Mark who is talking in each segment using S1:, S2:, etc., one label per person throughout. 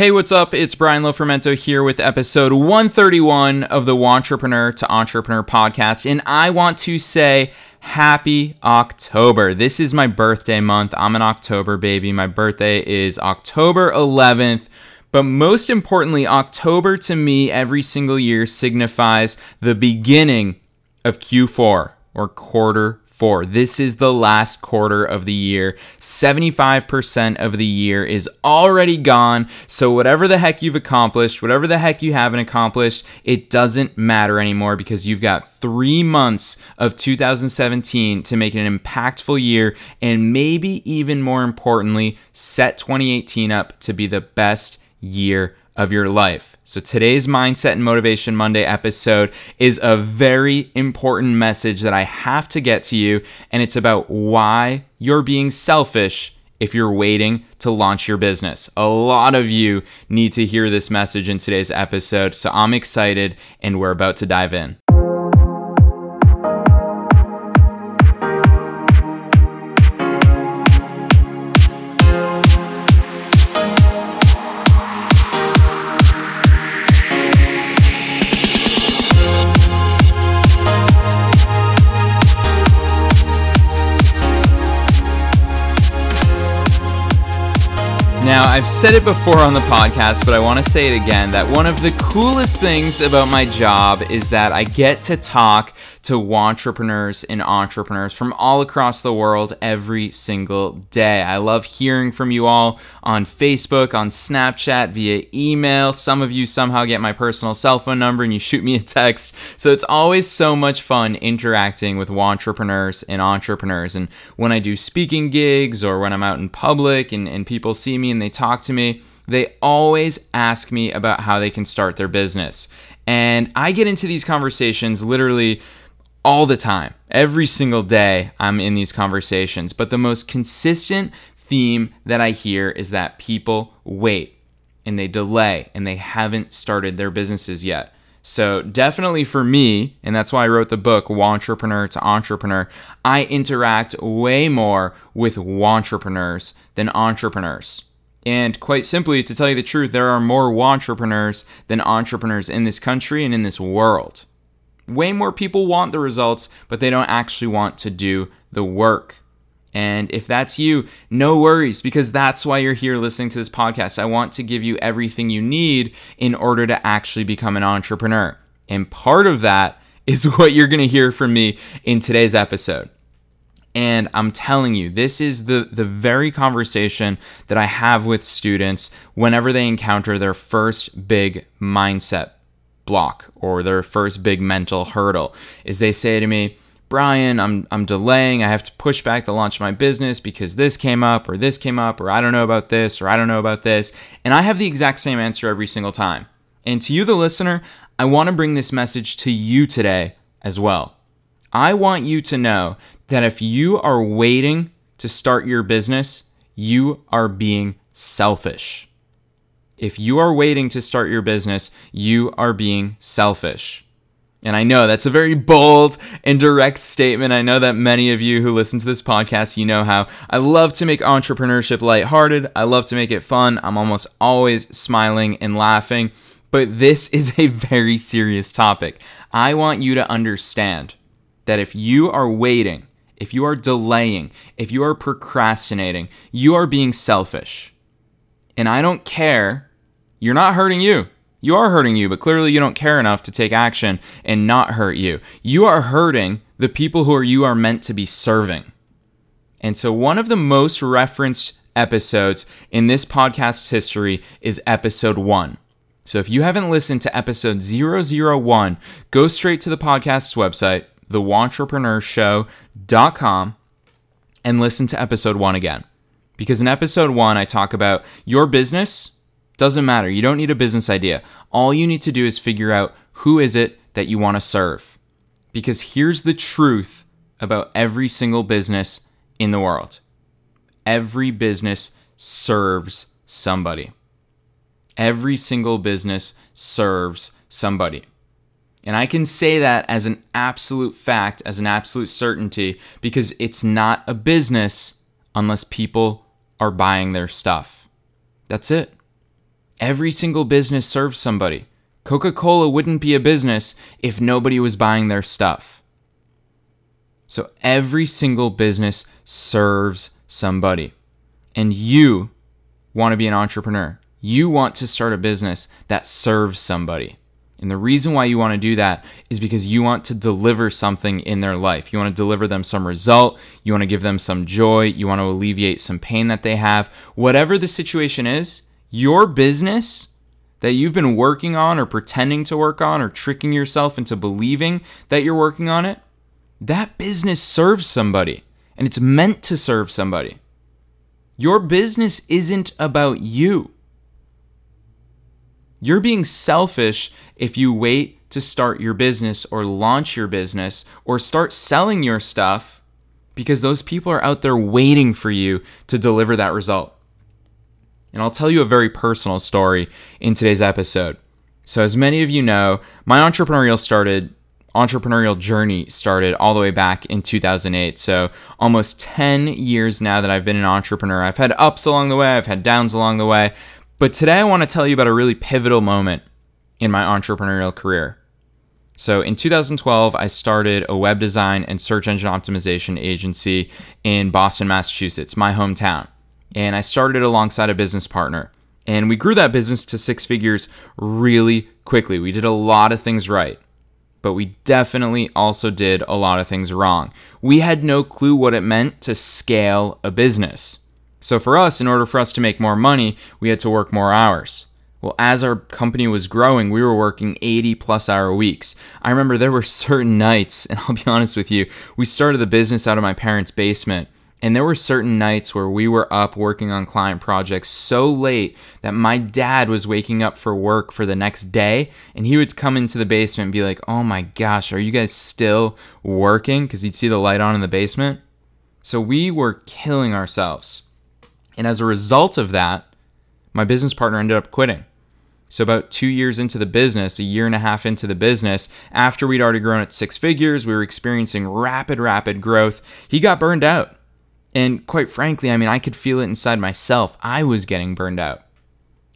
S1: Hey, what's up? It's Brian Lofrumento here with episode 131 of the Wantrepreneur to Entrepreneur podcast. And I want to say happy October. This is my birthday month. I'm an October baby. My birthday is October 11th. But most importantly, October to me every single year signifies the beginning of Q4 or quarter four. This is the last quarter of the year. 75% of the year is already gone. So, whatever the heck you've accomplished, whatever the heck you haven't accomplished, it doesn't matter anymore because you've got three months of 2017 to make an impactful year and maybe even more importantly, set 2018 up to be the best year of your life. So, today's Mindset and Motivation Monday episode is a very important message that I have to get to you, and it's about why you're being selfish if you're waiting to launch your business. A lot of you need to hear this message in today's episode, so I'm excited, and we're about to dive in. Now, I've said it before on the podcast, but I want to say it again that one of the coolest things about my job is that I get to talk to wantrepreneurs and entrepreneurs from all across the world every single day. I love hearing from you all on Facebook, on Snapchat, via email. Some of you somehow get my personal cell phone number and you shoot me a text. So it's always so much fun interacting with wantrepreneurs and entrepreneurs. And when I do speaking gigs or when I'm out in public and, and people see me and they talk to me, they always ask me about how they can start their business. And I get into these conversations literally all the time. Every single day, I'm in these conversations. But the most consistent theme that I hear is that people wait and they delay and they haven't started their businesses yet. So, definitely for me, and that's why I wrote the book, Wantrepreneur to Entrepreneur, I interact way more with wantrepreneurs than entrepreneurs. And quite simply, to tell you the truth, there are more wantrepreneurs than entrepreneurs in this country and in this world. Way more people want the results, but they don't actually want to do the work. And if that's you, no worries, because that's why you're here listening to this podcast. I want to give you everything you need in order to actually become an entrepreneur. And part of that is what you're going to hear from me in today's episode. And I'm telling you, this is the, the very conversation that I have with students whenever they encounter their first big mindset block or their first big mental hurdle is they say to me, Brian, I'm I'm delaying. I have to push back the launch of my business because this came up or this came up or I don't know about this or I don't know about this. And I have the exact same answer every single time. And to you the listener, I want to bring this message to you today as well. I want you to know that if you are waiting to start your business, you are being selfish. If you are waiting to start your business, you are being selfish. And I know that's a very bold and direct statement. I know that many of you who listen to this podcast, you know how I love to make entrepreneurship lighthearted. I love to make it fun. I'm almost always smiling and laughing. But this is a very serious topic. I want you to understand that if you are waiting, if you are delaying, if you are procrastinating, you are being selfish. And I don't care you're not hurting you. You are hurting you, but clearly you don't care enough to take action and not hurt you. You are hurting the people who are you are meant to be serving. And so one of the most referenced episodes in this podcast's history is episode 1. So if you haven't listened to episode 001, go straight to the podcast's website, thewantrepreneurshow.com and listen to episode 1 again. Because in episode 1 I talk about your business doesn't matter. You don't need a business idea. All you need to do is figure out who is it that you want to serve. Because here's the truth about every single business in the world. Every business serves somebody. Every single business serves somebody. And I can say that as an absolute fact, as an absolute certainty, because it's not a business unless people are buying their stuff. That's it. Every single business serves somebody. Coca Cola wouldn't be a business if nobody was buying their stuff. So every single business serves somebody. And you want to be an entrepreneur. You want to start a business that serves somebody. And the reason why you want to do that is because you want to deliver something in their life. You want to deliver them some result. You want to give them some joy. You want to alleviate some pain that they have. Whatever the situation is, your business that you've been working on or pretending to work on or tricking yourself into believing that you're working on it, that business serves somebody and it's meant to serve somebody. Your business isn't about you. You're being selfish if you wait to start your business or launch your business or start selling your stuff because those people are out there waiting for you to deliver that result. And I'll tell you a very personal story in today's episode. So, as many of you know, my entrepreneurial started entrepreneurial journey started all the way back in 2008. So, almost 10 years now that I've been an entrepreneur. I've had ups along the way, I've had downs along the way, but today I want to tell you about a really pivotal moment in my entrepreneurial career. So in 2012, I started a web design and search engine optimization agency in Boston, Massachusetts, my hometown. And I started alongside a business partner. And we grew that business to six figures really quickly. We did a lot of things right, but we definitely also did a lot of things wrong. We had no clue what it meant to scale a business. So for us, in order for us to make more money, we had to work more hours. Well, as our company was growing, we were working 80 plus hour weeks. I remember there were certain nights, and I'll be honest with you, we started the business out of my parents' basement. And there were certain nights where we were up working on client projects so late that my dad was waking up for work for the next day. And he would come into the basement and be like, Oh my gosh, are you guys still working? Because he'd see the light on in the basement. So we were killing ourselves. And as a result of that, my business partner ended up quitting. So, about two years into the business, a year and a half into the business, after we'd already grown at six figures, we were experiencing rapid, rapid growth. He got burned out. And quite frankly, I mean, I could feel it inside myself. I was getting burned out.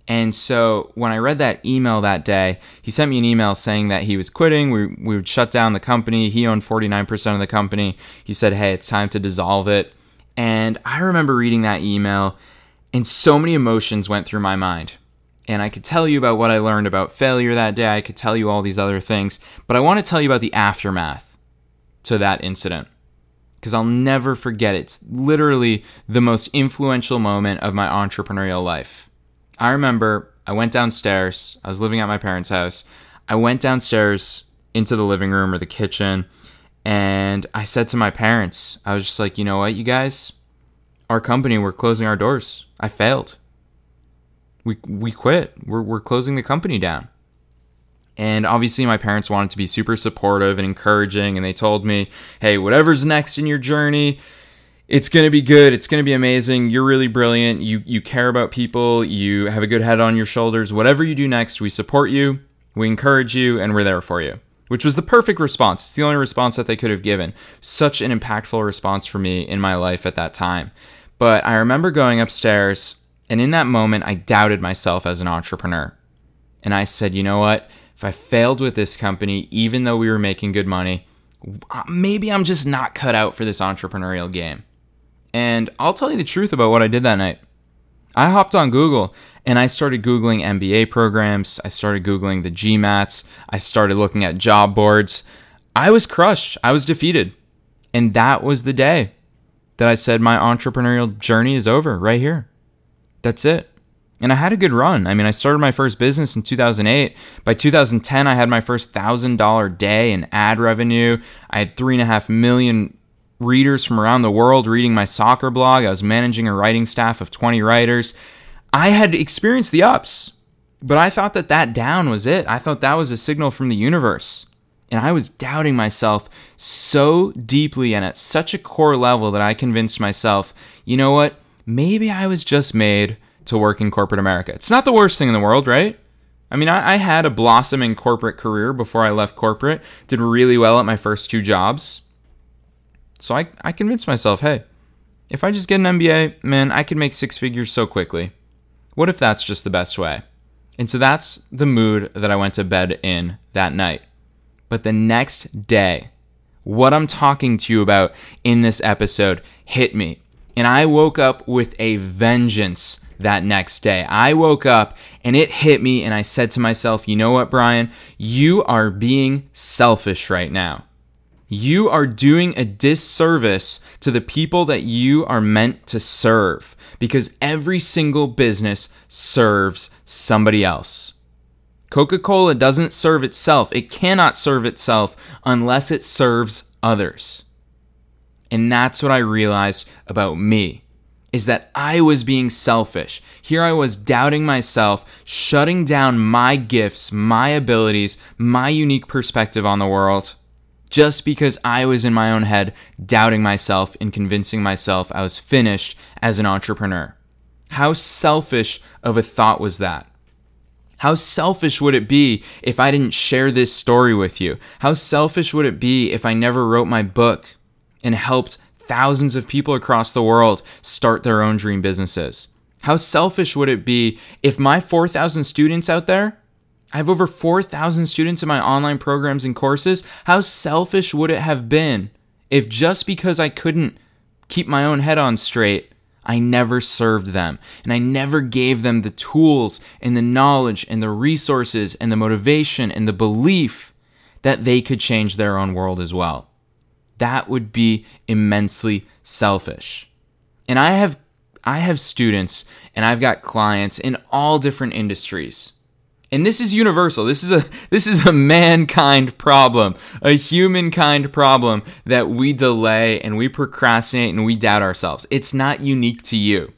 S1: And so when I read that email that day, he sent me an email saying that he was quitting. We, we would shut down the company. He owned 49% of the company. He said, hey, it's time to dissolve it. And I remember reading that email, and so many emotions went through my mind. And I could tell you about what I learned about failure that day. I could tell you all these other things. But I want to tell you about the aftermath to that incident. Because I'll never forget it. It's literally the most influential moment of my entrepreneurial life. I remember I went downstairs. I was living at my parents' house. I went downstairs into the living room or the kitchen and I said to my parents, I was just like, you know what, you guys, our company, we're closing our doors. I failed. We we quit. We're we're closing the company down. And obviously, my parents wanted to be super supportive and encouraging, and they told me, hey, whatever's next in your journey, it's going to be good. It's going to be amazing. You're really brilliant. You, you care about people. You have a good head on your shoulders. Whatever you do next, we support you, we encourage you, and we're there for you which was the perfect response. It's the only response that they could have given. Such an impactful response for me in my life at that time. But I remember going upstairs, and in that moment, I doubted myself as an entrepreneur. And I said, you know what? If I failed with this company, even though we were making good money, uh, maybe I'm just not cut out for this entrepreneurial game. And I'll tell you the truth about what I did that night. I hopped on Google and I started Googling MBA programs. I started Googling the GMATs. I started looking at job boards. I was crushed. I was defeated. And that was the day that I said my entrepreneurial journey is over right here. That's it. And I had a good run. I mean, I started my first business in 2008. By 2010, I had my first $1,000 day in ad revenue. I had three and a half million readers from around the world reading my soccer blog. I was managing a writing staff of 20 writers. I had experienced the ups, but I thought that that down was it. I thought that was a signal from the universe. And I was doubting myself so deeply and at such a core level that I convinced myself, you know what? Maybe I was just made to work in corporate America. It's not the worst thing in the world, right? I mean, I, I, had a blossoming corporate career before I left corporate, did really well at my first two jobs. So I, I convinced myself, hey, if I just get an MBA, man, I could make six figures so quickly. What if that's just the best way? And so that's the mood that I went to bed in that night. But the next day, what I'm talking to you about in this episode hit me. And I woke up with a vengeance that next day. I woke up and it hit me, and I said to myself, you know what, Brian? You are being selfish right now. You are doing a disservice to the people that you are meant to serve because every single business serves somebody else. Coca Cola doesn't serve itself, it cannot serve itself unless it serves others. And that's what I realized about me is that I was being selfish. Here I was doubting myself, shutting down my gifts, my abilities, my unique perspective on the world, just because I was in my own head, doubting myself and convincing myself I was finished as an entrepreneur. How selfish of a thought was that? How selfish would it be if I didn't share this story with you? How selfish would it be if I never wrote my book and helped thousands of people across the world start their own dream businesses? How selfish would it be if my 4,000 students out there, I have over 4,000 students in my online programs and courses, how selfish would it have been if just because I couldn't keep my own head on straight, I never served them and I never gave them the tools and the knowledge and the resources and the motivation and the belief that they could change their own world as well? That would be immensely selfish. And I have I have students and I've got clients in all different industries. And this is universal. This is a this is a mankind problem, a humankind problem that we delay and we procrastinate and we doubt ourselves. It's not unique to you.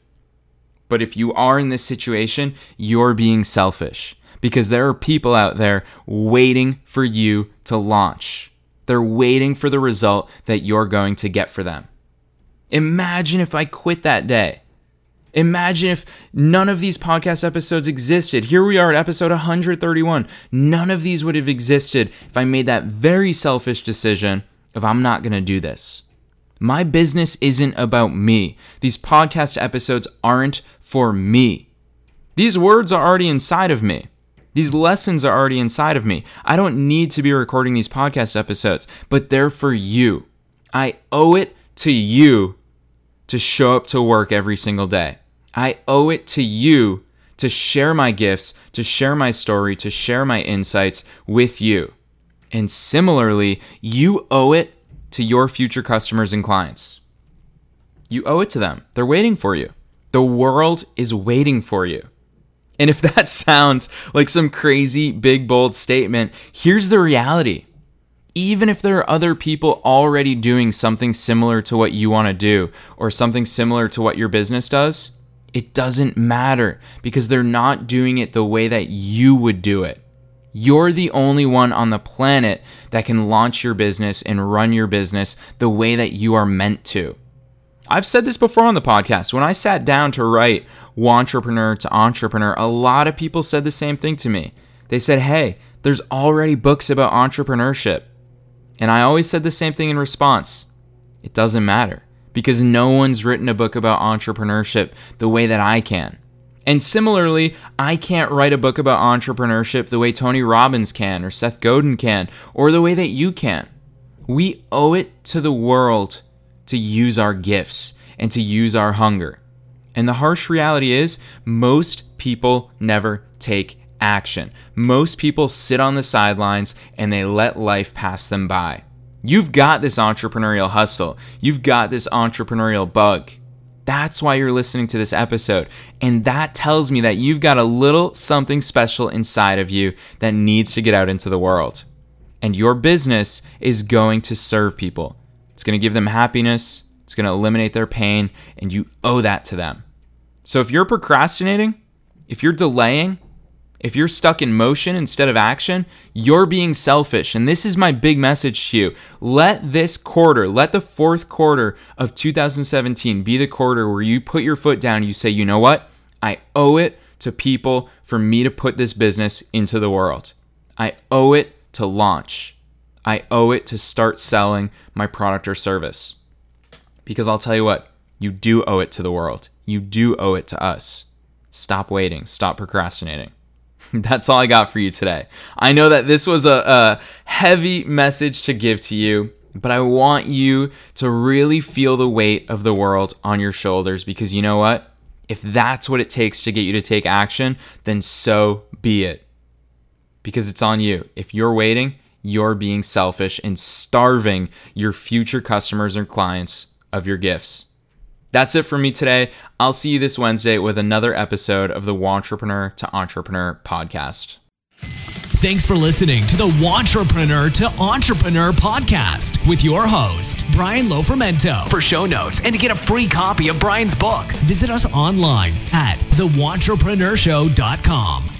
S1: But if you are in this situation, you're being selfish because there are people out there waiting for you to launch. They're waiting for the result that you're going to get for them. Imagine if I quit that day. Imagine if none of these podcast episodes existed. Here we are at episode 131. None of these would have existed if I made that very selfish decision of I'm not going to do this. My business isn't about me. These podcast episodes aren't for me. These words are already inside of me. These lessons are already inside of me. I don't need to be recording these podcast episodes, but they're for you. I owe it to you to show up to work every single day. I owe it to you to share my gifts, to share my story, to share my insights with you. And similarly, you owe it to your future customers and clients. You owe it to them. They're waiting for you. The world is waiting for you. And if that sounds like some crazy, big, bold statement, here's the reality. Even if there are other people already doing something similar to what you want to do or something similar to what your business does, it doesn't matter because they're not doing it the way that you would do it. You're the only one on the planet that can launch your business and run your business the way that you are meant to. I've said this before on the podcast. When I sat down to write wantrepreneur to entrepreneur, a lot of people said the same thing to me. They said, Hey, there's already books about entrepreneurship. And I always said the same thing in response it doesn't matter because no one's written a book about entrepreneurship the way that I can. And similarly, I can't write a book about entrepreneurship the way Tony Robbins can, or Seth Godin can, or the way that you can. We owe it to the world to use our gifts and to use our hunger. And the harsh reality is, most people never take action. Most people sit on the sidelines and they let life pass them by. You've got this entrepreneurial hustle, you've got this entrepreneurial bug. That's why you're listening to this episode. And that tells me that you've got a little something special inside of you that needs to get out into the world. And your business is going to serve people. It's going to give them happiness, it's going to eliminate their pain, and you owe that to them. So if you're procrastinating, if you're delaying, if you're stuck in motion instead of action, you're being selfish. And this is my big message to you. Let this quarter, let the fourth quarter of 2017 be the quarter where you put your foot down. You say, you know what? I owe it to people for me to put this business into the world. I owe it to launch. I owe it to start selling my product or service. Because I'll tell you what, you do owe it to the world. You do owe it to us. Stop waiting. Stop procrastinating. That's all I got for you today. I know that this was a, a heavy message to give to you, but I want you to really feel the weight of the world on your shoulders because you know what? If that's what it takes to get you to take action, then so be it. Because it's on you. If you're waiting, you're being selfish and starving your future customers and clients of your gifts. That's it for me today. I'll see you this Wednesday with another episode of the Wantrepreneur to Entrepreneur podcast.
S2: Thanks for listening to the Wantrepreneur to Entrepreneur podcast with your host, Brian Lofrumento. For show notes and to get a free copy of Brian's book, visit us online at thewantrepreneurShow.com.